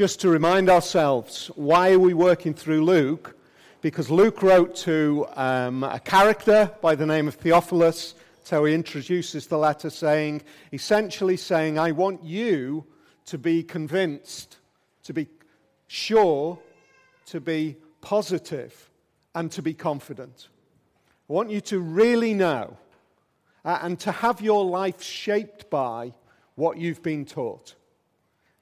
just to remind ourselves why are we working through Luke? Because Luke wrote to um, a character by the name of Theophilus. How he introduces the letter, saying, essentially saying, I want you to be convinced, to be sure, to be positive, and to be confident. I want you to really know uh, and to have your life shaped by what you've been taught.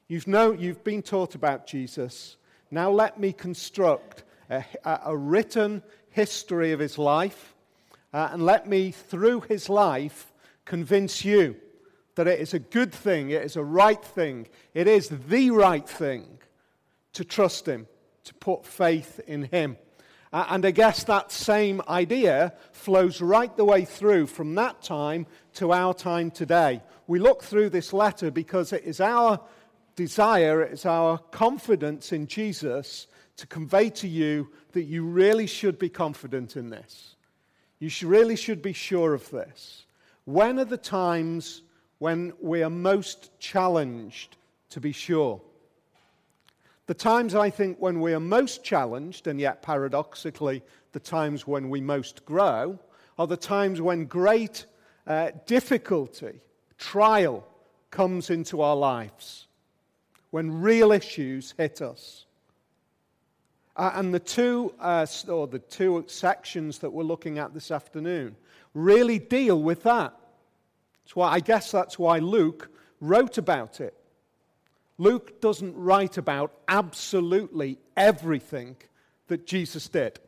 You've, you've been taught about Jesus. Now let me construct a, a written history of his life, uh, and let me, through his life, convince you that it is a good thing, it is a right thing, it is the right thing to trust him, to put faith in him. Uh, and I guess that same idea flows right the way through from that time to our time today. We look through this letter because it is our desire, it is our confidence in Jesus to convey to you that you really should be confident in this. You really should be sure of this. When are the times when we are most challenged to be sure? The times I think when we are most challenged, and yet paradoxically, the times when we most grow, are the times when great uh, difficulty, trial comes into our lives, when real issues hit us. Uh, and the two, uh, or the two sections that we're looking at this afternoon really deal with that. That's why, I guess that's why Luke wrote about it. Luke doesn't write about absolutely everything that Jesus did.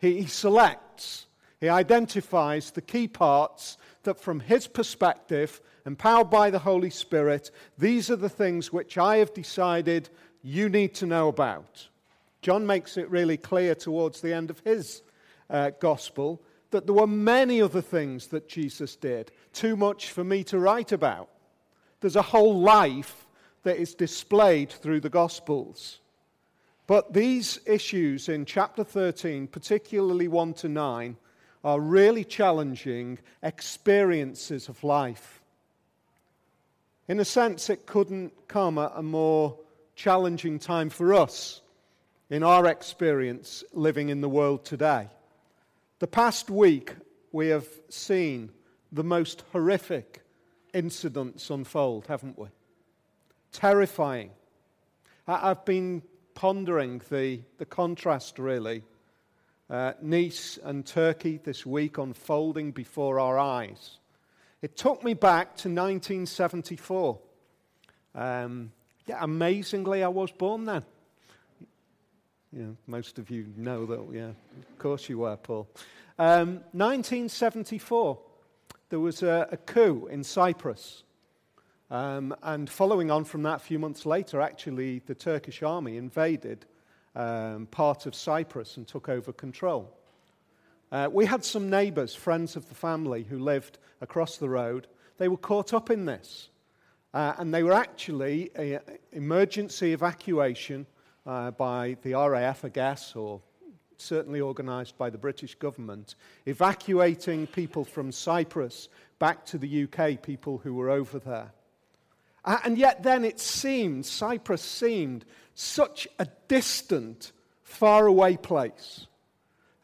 He, he selects, he identifies the key parts that, from his perspective, empowered by the Holy Spirit, these are the things which I have decided you need to know about. John makes it really clear towards the end of his uh, gospel that there were many other things that Jesus did, too much for me to write about. There's a whole life that is displayed through the Gospels. But these issues in chapter 13, particularly 1 to 9, are really challenging experiences of life. In a sense, it couldn't come at a more challenging time for us in our experience living in the world today. The past week, we have seen the most horrific incidents unfold, haven't we? terrifying. I've been pondering the, the contrast, really. Uh, Nice and Turkey this week unfolding before our eyes. It took me back to 1974. Um, yeah, amazingly, I was born then. Yeah, most of you know that, yeah, of course you were, Paul. Um, 1974, there was a, a coup in Cyprus. Um, and following on from that, a few months later, actually, the Turkish army invaded um, part of Cyprus and took over control. Uh, we had some neighbors, friends of the family, who lived across the road. They were caught up in this. Uh, and they were actually a, emergency evacuation uh, by the RAF, I guess, or certainly organized by the British government, evacuating people from Cyprus back to the UK, people who were over there. And yet, then it seemed, Cyprus seemed such a distant, faraway place.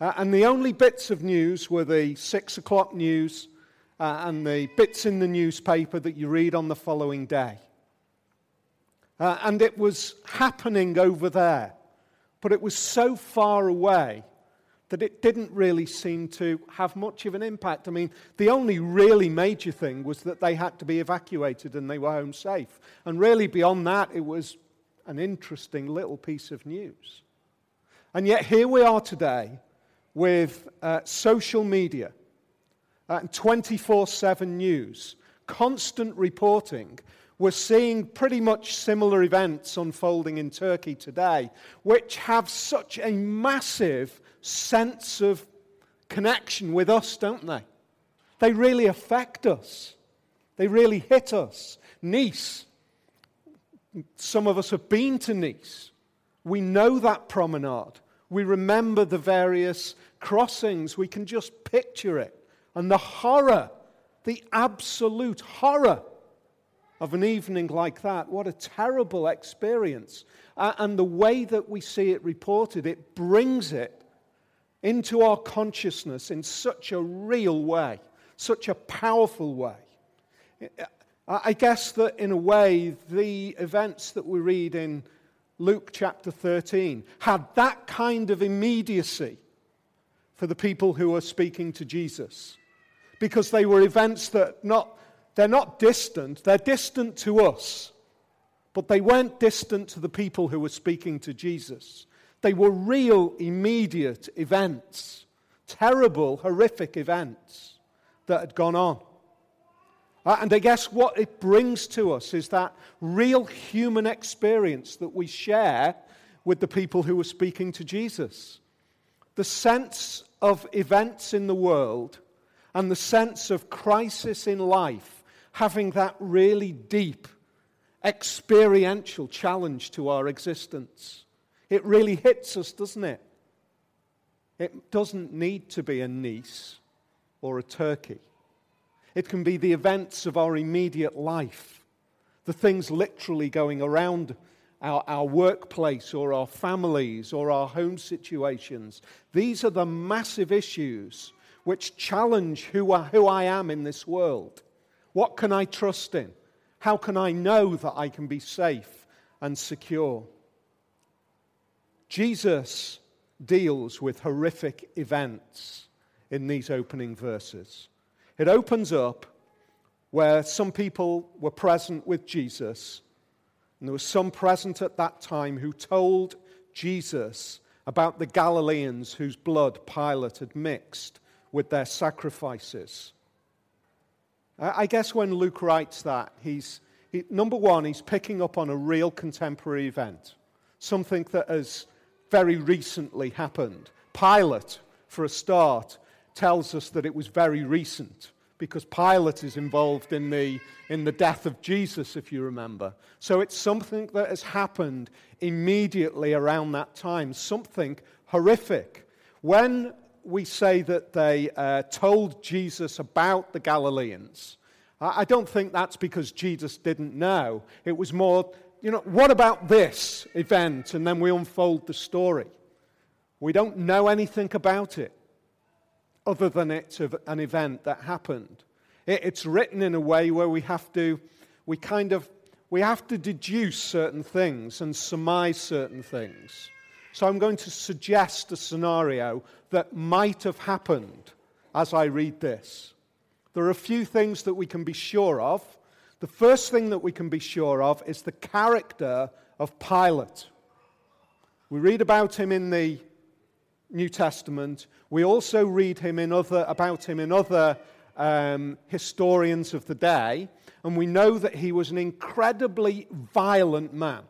Uh, and the only bits of news were the six o'clock news uh, and the bits in the newspaper that you read on the following day. Uh, and it was happening over there, but it was so far away that it didn't really seem to have much of an impact. I mean, the only really major thing was that they had to be evacuated and they were home safe. And really, beyond that, it was an interesting little piece of news. And yet, here we are today with uh, social media and 24 7 news, constant reporting. We're seeing pretty much similar events unfolding in Turkey today, which have such a massive sense of connection with us, don't they? They really affect us, they really hit us. Nice, some of us have been to Nice. We know that promenade. We remember the various crossings. We can just picture it. And the horror, the absolute horror of an evening like that. What a terrible experience. Uh, and the way that we see it reported, it brings it into our consciousness in such a real way, such a powerful way. I guess that in a way, the events that we read in Luke chapter 13 had that kind of immediacy for the people who were speaking to Jesus because they were events that not, they're not distant, they're distant to us, but they weren't distant to the people who were speaking to Jesus. They were real, immediate events, terrible, horrific events that had gone on. Uh, and I guess what it brings to us is that real human experience that we share with the people who were speaking to Jesus. The sense of events in the world and the sense of crisis in life having that really deep experiential challenge to our existence. It really hits us, doesn't it? It doesn't need to be a Nice or a Turkey. It can be the events of our immediate life, the things literally going around our, our workplace or our families or our home situations. These are the massive issues which challenge who I, who I am in this world. What can I trust in? How can I know that I can be safe and secure? Jesus deals with horrific events in these opening verses. It opens up where some people were present with Jesus and there was some present at that time who told Jesus about the Galileans whose blood Pilate had mixed with their sacrifices. I guess when Luke writes that, he's, he, number one, he's picking up on a real contemporary event, something that has very recently happened. Pilate, for a start, tells us that it was very recent because Pilate is involved in the, in the death of Jesus, if you remember. So it's something that has happened immediately around that time, something horrific. When we say that they uh, told Jesus about the Galileans, I don't think that's because Jesus didn't know. It was more, you know, what about this event? And then we unfold the story. We don't know anything about it other than it's an event that happened. It's written in a way where we have to, we kind of, we have to deduce certain things and surmise certain things. So I'm going to suggest a scenario that might have happened as I read this. There are a few things that we can be sure of. The first thing that we can be sure of is the character of Pilate. We read about him in the New Testament. We also read him in other, about him in other um, historians of the day, and we know that he was an incredibly violent man.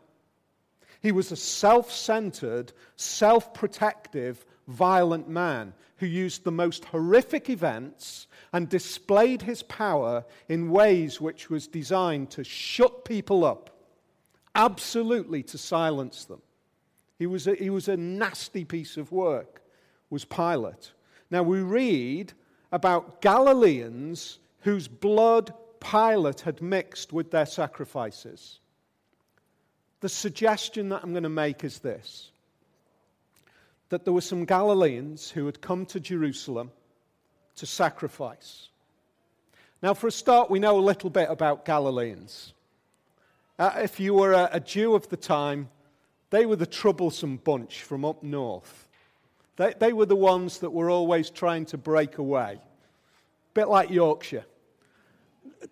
He was a self centered, self protective, violent man who used the most horrific events and displayed his power in ways which was designed to shut people up, absolutely to silence them. He was a, he was a nasty piece of work, was Pilate. Now we read about Galileans whose blood Pilate had mixed with their sacrifices. The suggestion that I'm going to make is this that there were some Galileans who had come to Jerusalem to sacrifice. Now, for a start, we know a little bit about Galileans. Uh, if you were a, a Jew of the time, they were the troublesome bunch from up north. They, they were the ones that were always trying to break away. A bit like Yorkshire.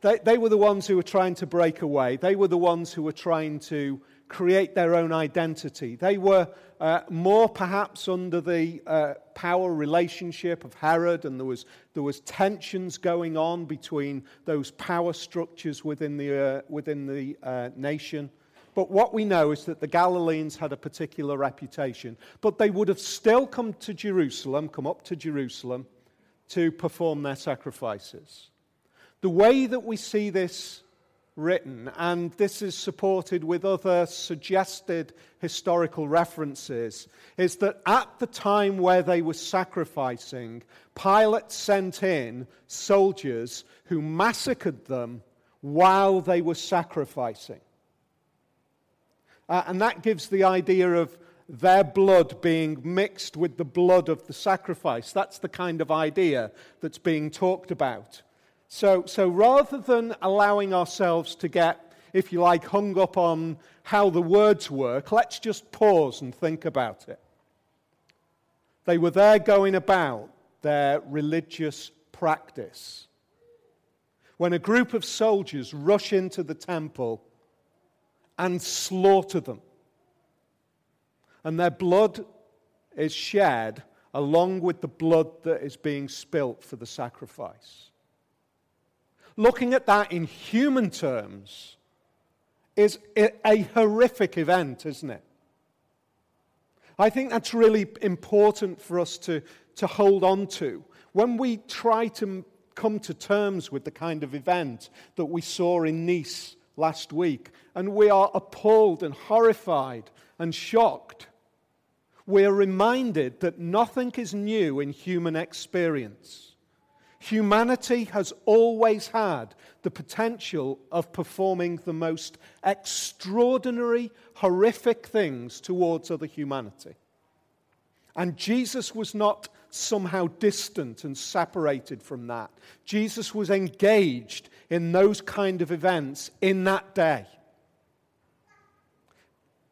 They, they were the ones who were trying to break away. They were the ones who were trying to create their own identity. They were uh, more perhaps under the uh, power relationship of Herod, and there was, there was tensions going on between those power structures within the, uh, within the uh, nation. But what we know is that the Galileans had a particular reputation. But they would have still come to Jerusalem, come up to Jerusalem, to perform their sacrifices. The way that we see this written, and this is supported with other suggested historical references, is that at the time where they were sacrificing, Pilate sent in soldiers who massacred them while they were sacrificing. Uh, and that gives the idea of their blood being mixed with the blood of the sacrifice. That's the kind of idea that's being talked about. So, so rather than allowing ourselves to get, if you like, hung up on how the words work, let's just pause and think about it. They were there going about their religious practice. When a group of soldiers rush into the temple and slaughter them, and their blood is shed along with the blood that is being spilt for the sacrifice. Looking at that in human terms is a horrific event, isn't it? I think that's really important for us to, to hold on to. When we try to come to terms with the kind of event that we saw in Nice last week, and we are appalled and horrified and shocked, we are reminded that nothing is new in human experience. Humanity has always had the potential of performing the most extraordinary, horrific things towards other humanity. And Jesus was not somehow distant and separated from that. Jesus was engaged in those kind of events in that day.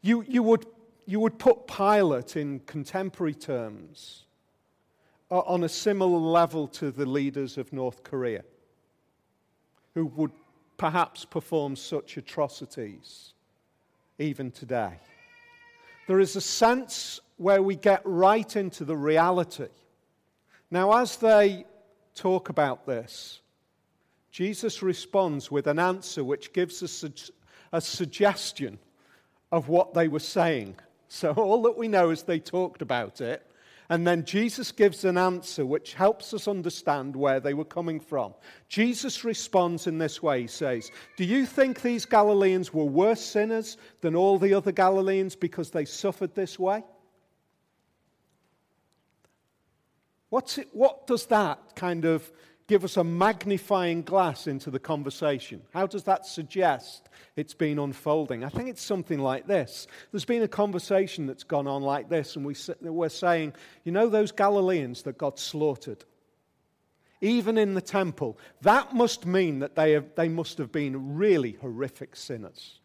You, you, would, you would put Pilate in contemporary terms uh, on a similar level to the leaders of North Korea who would perhaps perform such atrocities even today. There is a sense where we get right into the reality. Now, as they talk about this, Jesus responds with an answer which gives us a, a suggestion of what they were saying. So, all that we know is they talked about it, and then Jesus gives an answer which helps us understand where they were coming from. Jesus responds in this way He says, Do you think these Galileans were worse sinners than all the other Galileans because they suffered this way? What's it, what does that kind of give us a magnifying glass into the conversation? How does that suggest it's been unfolding? I think it's something like this. There's been a conversation that's gone on like this, and we, we're saying, you know, those Galileans that got slaughtered, even in the temple, that must mean that they, have, they must have been really horrific sinners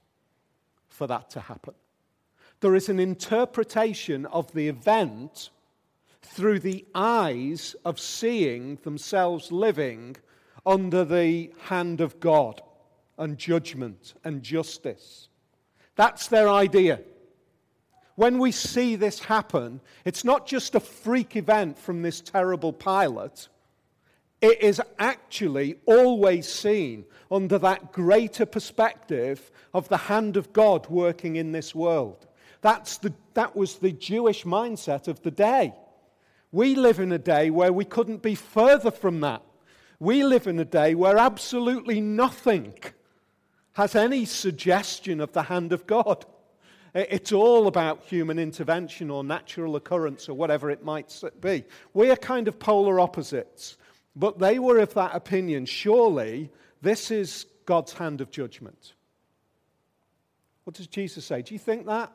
for that to happen. There is an interpretation of the event through the eyes of seeing themselves living under the hand of God and judgment and justice. That's their idea. When we see this happen, it's not just a freak event from this terrible Pilate. It is actually always seen under that greater perspective of the hand of God working in this world. That's the, that was the Jewish mindset of the day. We live in a day where we couldn't be further from that. We live in a day where absolutely nothing has any suggestion of the hand of God. It's all about human intervention or natural occurrence or whatever it might be. We are kind of polar opposites, but they were of that opinion. Surely this is God's hand of judgment. What does Jesus say? Do you think that?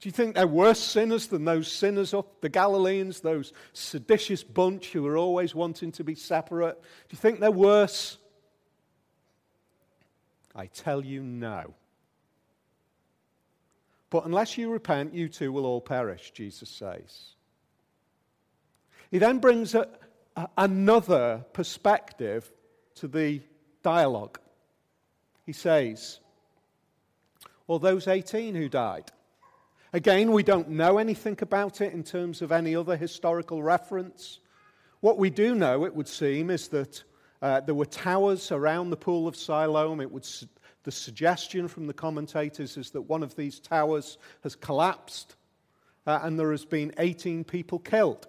Do you think they're worse sinners than those sinners up the Galileans, those seditious bunch who are always wanting to be separate? Do you think they're worse? I tell you no. But unless you repent, you too will all perish, Jesus says. He then brings a, a, another perspective to the dialogue. He says, Well, those 18 who died, Again, we don't know anything about it in terms of any other historical reference. What we do know, it would seem, is that uh, there were towers around the pool of Siloam. It would, the suggestion from the commentators is that one of these towers has collapsed uh, and there has been 18 people killed.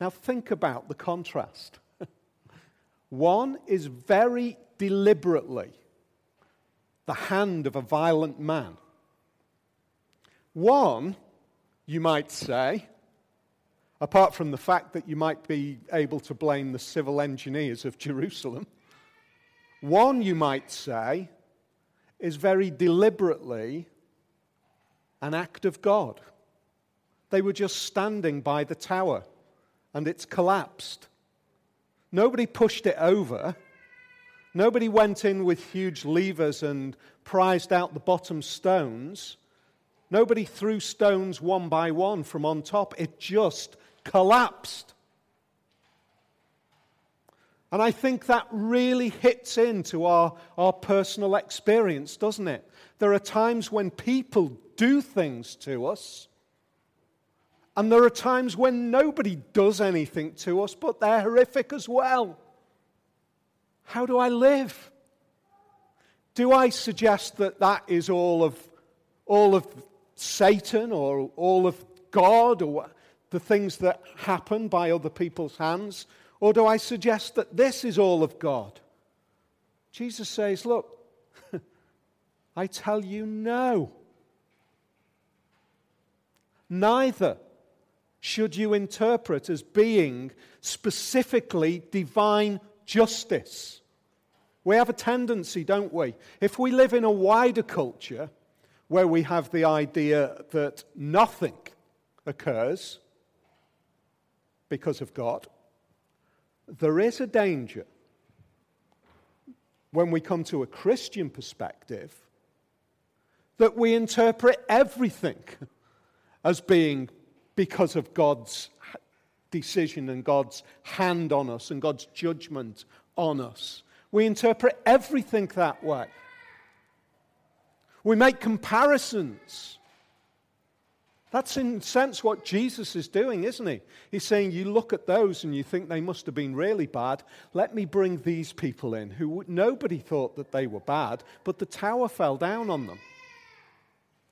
Now, think about the contrast. one is very deliberately the hand of a violent man one, you might say, apart from the fact that you might be able to blame the civil engineers of Jerusalem, One, you might say, is very deliberately an act of God. They were just standing by the tower and it's collapsed. Nobody pushed it over. Nobody went in with huge levers and prized out the bottom stones. Nobody threw stones one by one from on top. It just collapsed. And I think that really hits into our, our personal experience, doesn't it? There are times when people do things to us, and there are times when nobody does anything to us, but they're horrific as well. How do I live? Do I suggest that that is all of, all of Satan or all of God or the things that happen by other people's hands? Or do I suggest that this is all of God? Jesus says, Look, I tell you no. Neither should you interpret as being specifically divine justice. We have a tendency, don't we? If we live in a wider culture where we have the idea that nothing occurs because of God, there is a danger when we come to a Christian perspective that we interpret everything as being because of God's decision and God's hand on us and God's judgment on us. We interpret everything that way. We make comparisons. That's in sense what Jesus is doing, isn't he? He's saying, You look at those and you think they must have been really bad. Let me bring these people in who nobody thought that they were bad, but the tower fell down on them.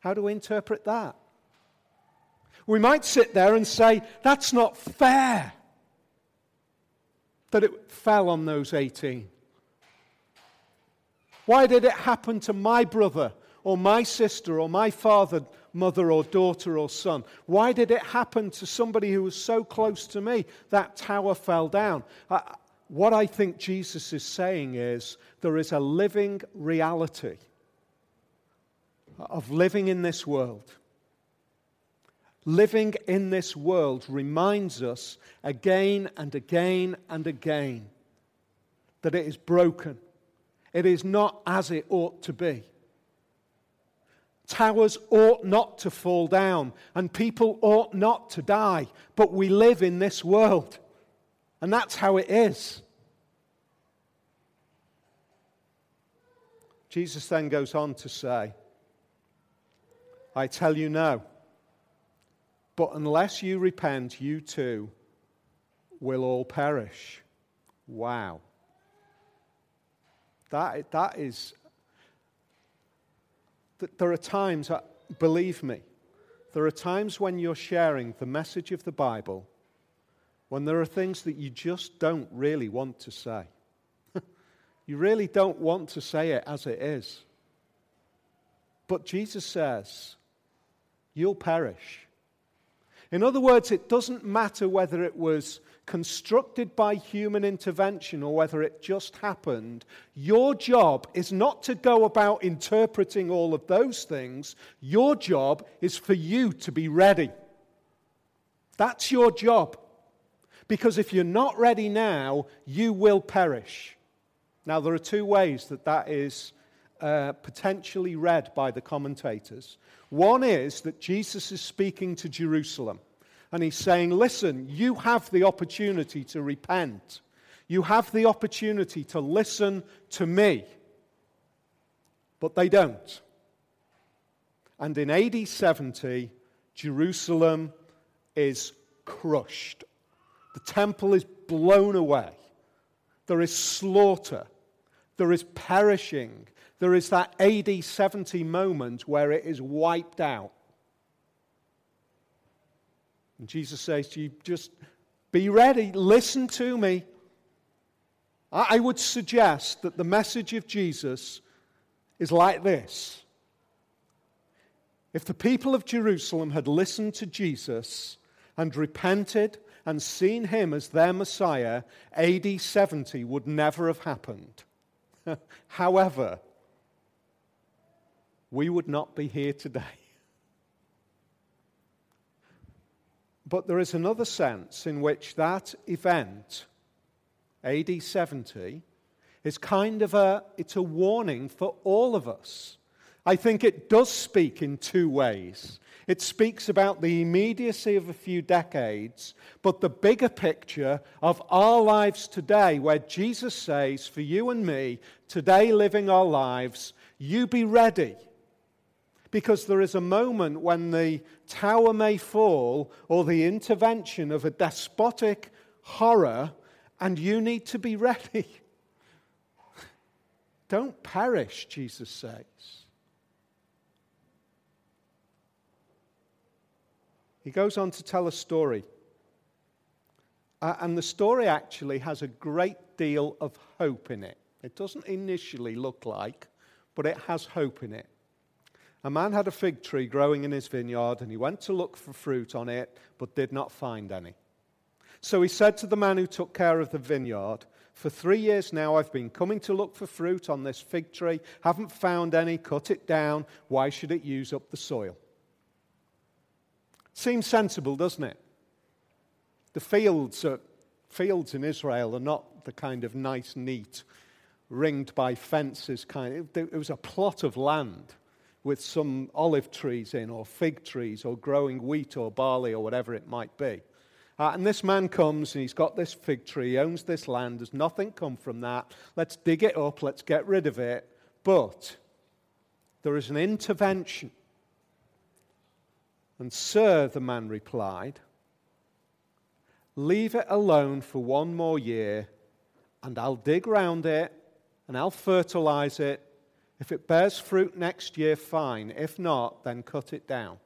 How do we interpret that? We might sit there and say, That's not fair that it fell on those 18. Why did it happen to my brother or my sister or my father, mother or daughter or son? Why did it happen to somebody who was so close to me? That tower fell down. I, what I think Jesus is saying is there is a living reality of living in this world. Living in this world reminds us again and again and again that it is broken it is not as it ought to be. Towers ought not to fall down, and people ought not to die, but we live in this world, and that's how it is. Jesus then goes on to say, I tell you no, but unless you repent, you too will all perish. Wow. That, that is, there are times, uh, believe me, there are times when you're sharing the message of the Bible when there are things that you just don't really want to say. you really don't want to say it as it is. But Jesus says, You'll perish. In other words, it doesn't matter whether it was constructed by human intervention or whether it just happened, your job is not to go about interpreting all of those things. Your job is for you to be ready. That's your job. Because if you're not ready now, you will perish. Now, there are two ways that that is uh, potentially read by the commentators. One is that Jesus is speaking to Jerusalem. And he's saying, listen, you have the opportunity to repent. You have the opportunity to listen to me. But they don't. And in AD 70, Jerusalem is crushed. The temple is blown away. There is slaughter. There is perishing. There is that AD 70 moment where it is wiped out. And Jesus says to you, just be ready, listen to me. I would suggest that the message of Jesus is like this. If the people of Jerusalem had listened to Jesus and repented and seen him as their Messiah, AD 70 would never have happened. However, we would not be here today. But there is another sense in which that event, AD 70, is kind of a, it's a warning for all of us. I think it does speak in two ways. It speaks about the immediacy of a few decades, but the bigger picture of our lives today, where Jesus says, for you and me, today living our lives, you be ready. Because there is a moment when the tower may fall or the intervention of a despotic horror, and you need to be ready. Don't perish, Jesus says. He goes on to tell a story. Uh, and the story actually has a great deal of hope in it. It doesn't initially look like, but it has hope in it. A man had a fig tree growing in his vineyard, and he went to look for fruit on it, but did not find any. So he said to the man who took care of the vineyard, for three years now, I've been coming to look for fruit on this fig tree, haven't found any, cut it down. Why should it use up the soil? Seems sensible, doesn't it? The fields, are, fields in Israel are not the kind of nice, neat, ringed by fences kind. It was a plot of land with some olive trees in, or fig trees, or growing wheat or barley, or whatever it might be. Uh, and this man comes and he's got this fig tree, owns this land, there's nothing come from that. Let's dig it up, let's get rid of it. But there is an intervention. And, sir, the man replied, leave it alone for one more year, and I'll dig round it and I'll fertilize it. If it bears fruit next year, fine. If not, then cut it down.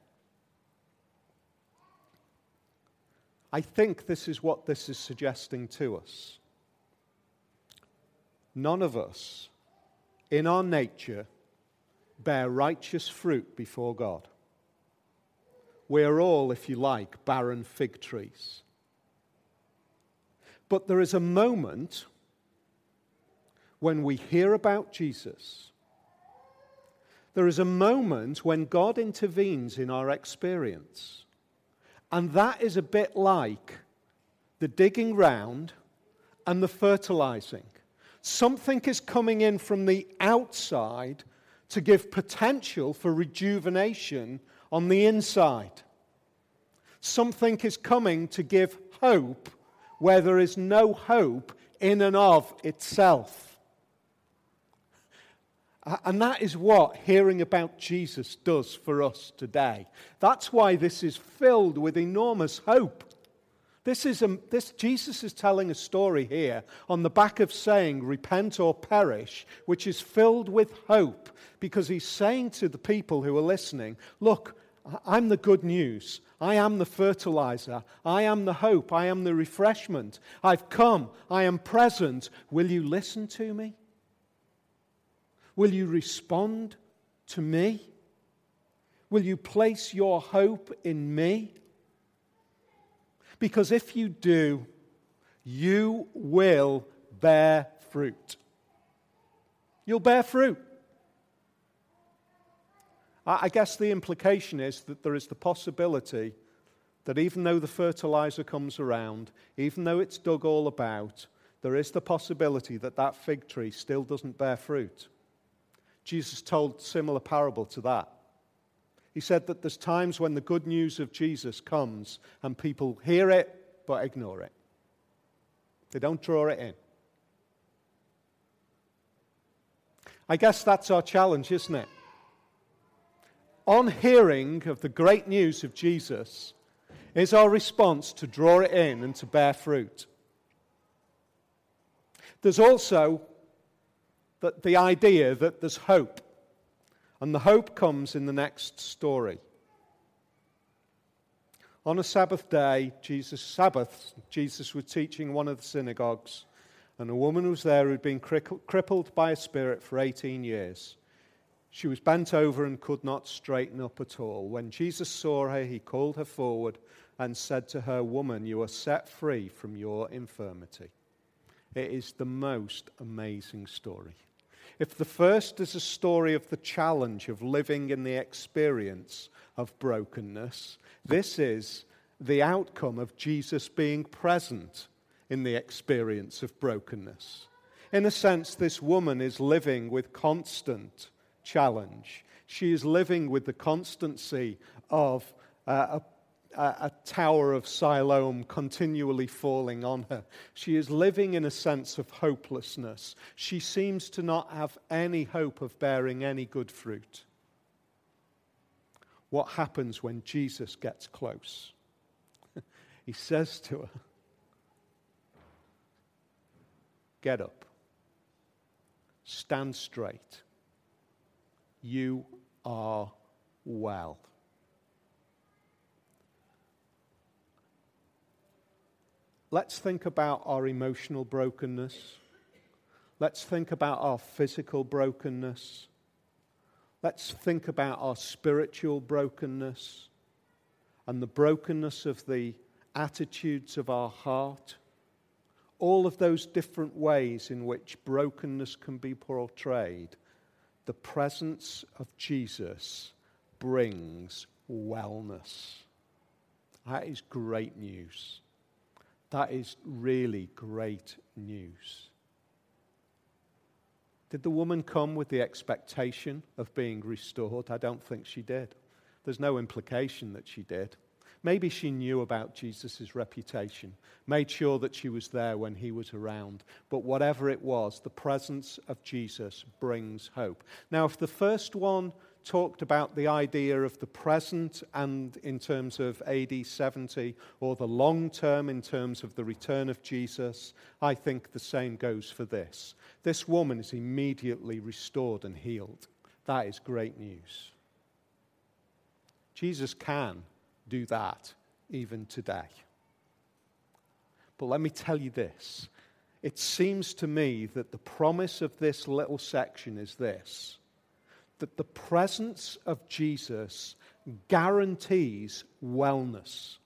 I think this is what this is suggesting to us. None of us, in our nature, bear righteous fruit before God. We are all, if you like, barren fig trees. But there is a moment when we hear about Jesus. There is a moment when God intervenes in our experience. And that is a bit like the digging round and the fertilizing. Something is coming in from the outside to give potential for rejuvenation on the inside. Something is coming to give hope where there is no hope in and of itself. And that is what hearing about Jesus does for us today. That's why this is filled with enormous hope. This is a, this, Jesus is telling a story here on the back of saying, Repent or perish, which is filled with hope because he's saying to the people who are listening, Look, I'm the good news. I am the fertilizer. I am the hope. I am the refreshment. I've come. I am present. Will you listen to me? Will you respond to me? Will you place your hope in me? Because if you do, you will bear fruit. You'll bear fruit. I guess the implication is that there is the possibility that even though the fertilizer comes around, even though it's dug all about, there is the possibility that that fig tree still doesn't bear fruit. Jesus told similar parable to that. He said that there's times when the good news of Jesus comes and people hear it but ignore it. They don't draw it in. I guess that's our challenge, isn't it? On hearing of the great news of Jesus, is our response to draw it in and to bear fruit. There's also that the idea that there's hope. And the hope comes in the next story. On a Sabbath day, Jesus Sabbath, Jesus was teaching one of the synagogues, and a woman was there who'd been crippled by a spirit for 18 years. She was bent over and could not straighten up at all. When Jesus saw her, he called her forward and said to her, Woman, you are set free from your infirmity. It is the most amazing story. If the first is a story of the challenge of living in the experience of brokenness, this is the outcome of Jesus being present in the experience of brokenness. In a sense, this woman is living with constant challenge. She is living with the constancy of uh, a, a, tower of Siloam continually falling on her. She is living in a sense of hopelessness. She seems to not have any hope of bearing any good fruit. What happens when Jesus gets close? he says to her, Get up. Stand straight. You are well. Let's think about our emotional brokenness. Let's think about our physical brokenness. Let's think about our spiritual brokenness and the brokenness of the attitudes of our heart all of those different ways in which brokenness can be portrayed, the presence of Jesus brings wellness. That is great news. That is really great news. Did the woman come with the expectation of being restored? I don't think she did. There's no implication that she did. Maybe she knew about Jesus' reputation, made sure that she was there when he was around. But whatever it was, the presence of Jesus brings hope. Now, if the first one talked about the idea of the present and in terms of AD 70, or the long term in terms of the return of Jesus, I think the same goes for this. This woman is immediately restored and healed. That is great news. Jesus can do that even today. But let me tell you this it seems to me that the promise of this little section is this that the presence of Jesus guarantees wellness.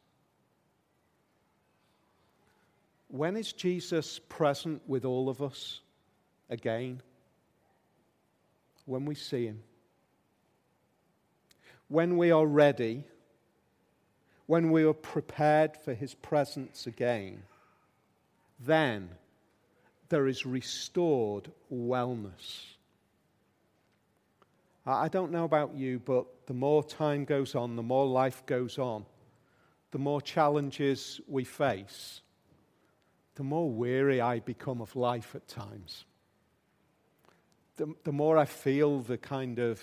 When is Jesus present with all of us again? When we see him. When we are ready when we are prepared for his presence again, then there is restored wellness. I don't know about you, but the more time goes on, the more life goes on, the more challenges we face, the more weary I become of life at times. The, the more I feel the kind of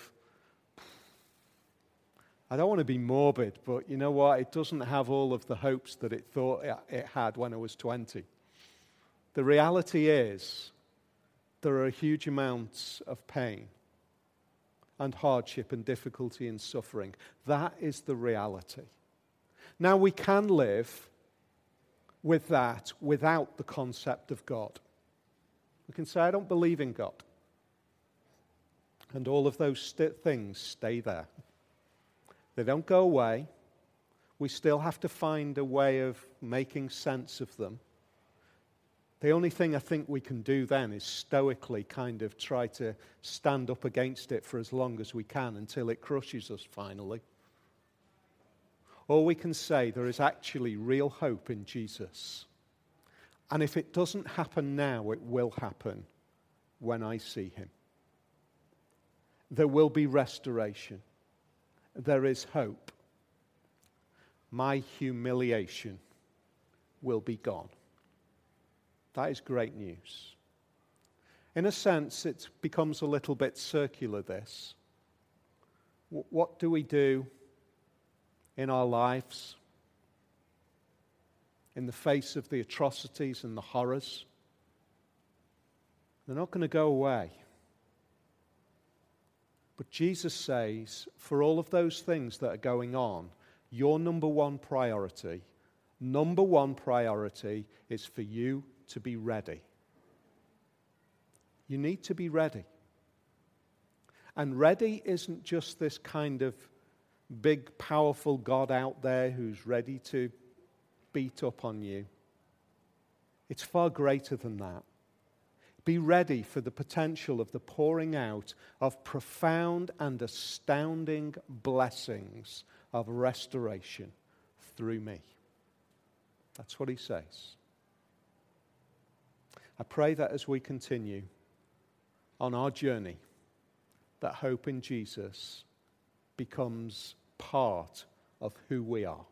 I don't want to be morbid, but you know what? It doesn't have all of the hopes that it thought it had when I was 20. The reality is, there are huge amounts of pain and hardship and difficulty and suffering. That is the reality. Now, we can live with that without the concept of God. We can say, I don't believe in God. And all of those st- things stay there. They don't go away. We still have to find a way of making sense of them. The only thing I think we can do then is stoically kind of try to stand up against it for as long as we can until it crushes us finally. Or we can say there is actually real hope in Jesus. And if it doesn't happen now, it will happen when I see him. There will be restoration there is hope. My humiliation will be gone. That is great news. In a sense, it becomes a little bit circular, this. What do we do in our lives in the face of the atrocities and the horrors? They're not going to go away. But Jesus says, for all of those things that are going on, your number one priority, number one priority is for you to be ready. You need to be ready. And ready isn't just this kind of big, powerful God out there who's ready to beat up on you. It's far greater than that. Be ready for the potential of the pouring out of profound and astounding blessings of restoration through me. That's what he says. I pray that as we continue on our journey, that hope in Jesus becomes part of who we are.